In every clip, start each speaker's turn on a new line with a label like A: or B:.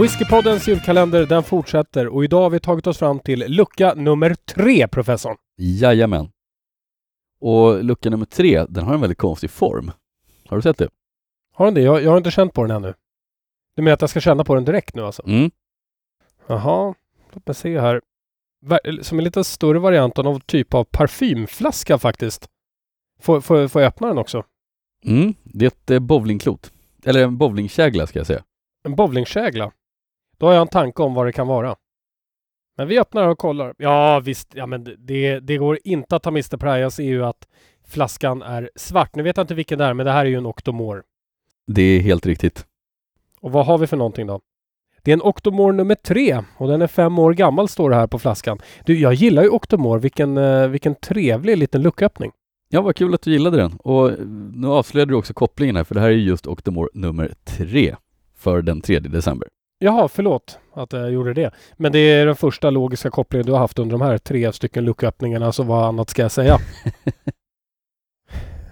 A: Whiskypoddens julkalender den fortsätter och idag har vi tagit oss fram till lucka nummer tre, professorn.
B: Jajamän. Och lucka nummer tre, den har en väldigt konstig form. Har du sett det?
A: Har den det? Jag, jag har inte känt på den ännu. Du menar att jag ska känna på den direkt nu alltså?
B: Mm.
A: Jaha, låt mig se här. Som en lite större variant av någon typ av parfymflaska faktiskt. Får, får, får jag öppna den också?
B: Mm. Det är ett eh, bowlingklot. Eller en bowlingkägla ska jag säga.
A: En bowlingkägla. Då har jag en tanke om vad det kan vara. Men vi öppnar och kollar. Ja visst, ja men det, det går inte att ta miste på det här. Jag ser ju att flaskan är svart. Nu vet jag inte vilken det är, men det här är ju en Octomore.
B: Det är helt riktigt.
A: Och vad har vi för någonting då? Det är en Octomore nummer tre och den är fem år gammal står det här på flaskan. Du, jag gillar ju Octomore. Vilken, eh, vilken trevlig liten lucköppning.
B: Ja, vad kul att du gillade den. Och eh, nu avslöjade du också kopplingen här, för det här är ju just Octomore nummer tre för den 3 december.
A: Jaha, förlåt att jag gjorde det. Men det är den första logiska kopplingen du har haft under de här tre stycken lucköppningarna, så vad annat ska jag säga?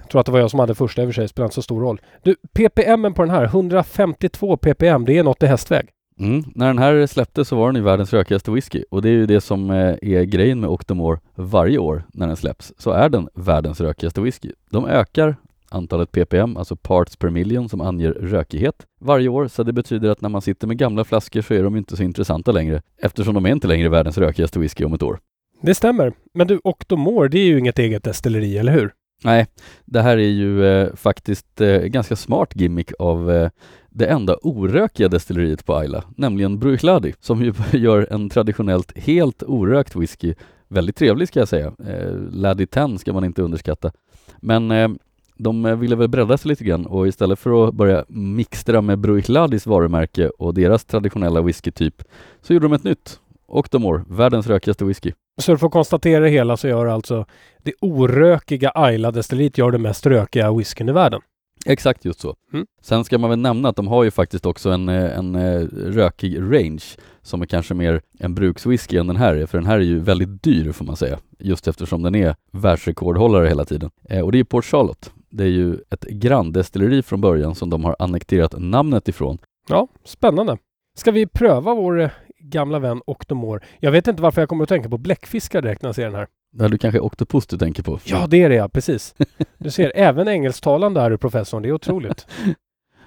A: jag tror att det var jag som hade första i och för sig, spelar inte så stor roll. Du, ppm på den här, 152 ppm, det är något i hästväg.
B: Mm. När den här släpptes så var den ju världens rökigaste whisky och det är ju det som eh, är grejen med Octomore varje år när den släpps, så är den världens rökigaste whisky. De ökar antalet ppm, alltså parts per million, som anger rökighet varje år, så det betyder att när man sitter med gamla flaskor så är de inte så intressanta längre, eftersom de är inte längre världens rökigaste whisky om ett år.
A: Det stämmer. Men du, Octomore, det är ju inget eget destilleri, eller hur?
B: Nej, det här är ju eh, faktiskt eh, ganska smart gimmick av eh, det enda orökiga destilleriet på Ayla, nämligen Bruichladi, som ju gör en traditionellt helt orökt whisky. Väldigt trevlig ska jag säga. Eh, Laddie 10 ska man inte underskatta. Men eh, de eh, ville väl bredda sig lite grann och istället för att börja mixtra med Bruichladis varumärke och deras traditionella whiskytyp så gjorde de ett nytt. Octomore, världens rökigaste whisky.
A: Så för att konstatera det hela så gör alltså det orökiga Ayla-destilleriet gör den mest rökiga whiskyn i världen.
B: Exakt just så.
A: Mm.
B: Sen ska man väl nämna att de har ju faktiskt också en, eh, en eh, rökig range som är kanske mer en brukswhisky än den här är, för den här är ju väldigt dyr får man säga, just eftersom den är världsrekordhållare hela tiden. Eh, och det är Port Charlotte. Det är ju ett granndestilleri från början som de har annekterat namnet ifrån.
A: Ja, spännande. Ska vi pröva vår eh, gamla vän Octomore? Jag vet inte varför jag kommer att tänka på bläckfiskar direkt när jag ser den här.
B: Det här du kanske är Octopus du tänker på?
A: Ja, det är det ja, precis. Du ser, även engelsktalande är du professorn. Det är otroligt.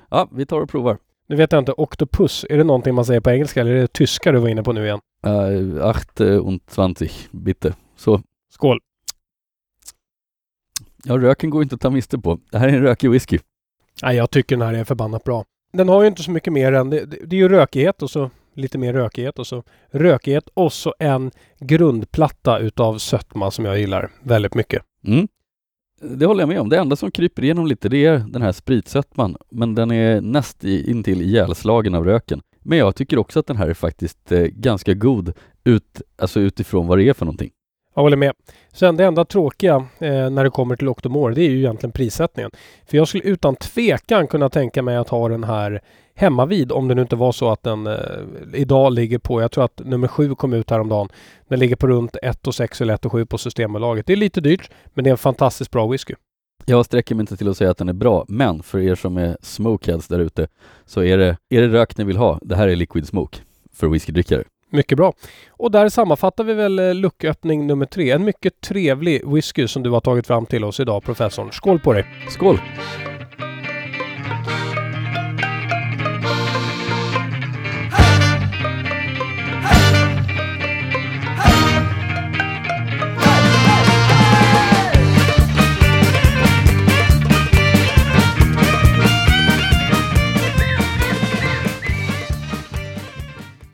B: Ja, vi tar och provar.
A: Nu vet jag inte, octopus, är det någonting man säger på engelska eller är det tyska du var inne på nu igen?
B: Uh, acht eh, und zwanzig, bitte. Så.
A: Skål!
B: Ja, röken går inte att ta miste på. Det här är en rökig whisky.
A: Nej, jag tycker den här är förbannat bra. Den har ju inte så mycket mer än, det, det, är ju rökighet och så lite mer rökighet och så rökighet och så en grundplatta utav sötma som jag gillar väldigt mycket.
B: Mm. Det håller jag med om. Det enda som kryper igenom lite det är den här spritsötman, men den är näst intill ihjälslagen av röken. Men jag tycker också att den här är faktiskt eh, ganska god ut, alltså utifrån vad det är för någonting.
A: Jag håller med. Sen det enda tråkiga eh, när det kommer till Octomore, det är ju egentligen prissättningen. För jag skulle utan tvekan kunna tänka mig att ha den här hemma vid om det nu inte var så att den eh, idag ligger på, jag tror att nummer sju kom ut häromdagen. Den ligger på runt 1 och 6 eller 1 och 7 på Systembolaget. Det är lite dyrt, men det är en fantastiskt bra whisky.
B: Jag sträcker mig inte till att säga att den är bra, men för er som är smokeheads där ute så är det, är det rök ni vill ha, det här är liquid smoke för whiskydrickare.
A: Mycket bra. Och där sammanfattar vi väl eh, lucköppning nummer tre. En mycket trevlig whisky som du har tagit fram till oss idag, professorn. Skål på dig!
B: Skål!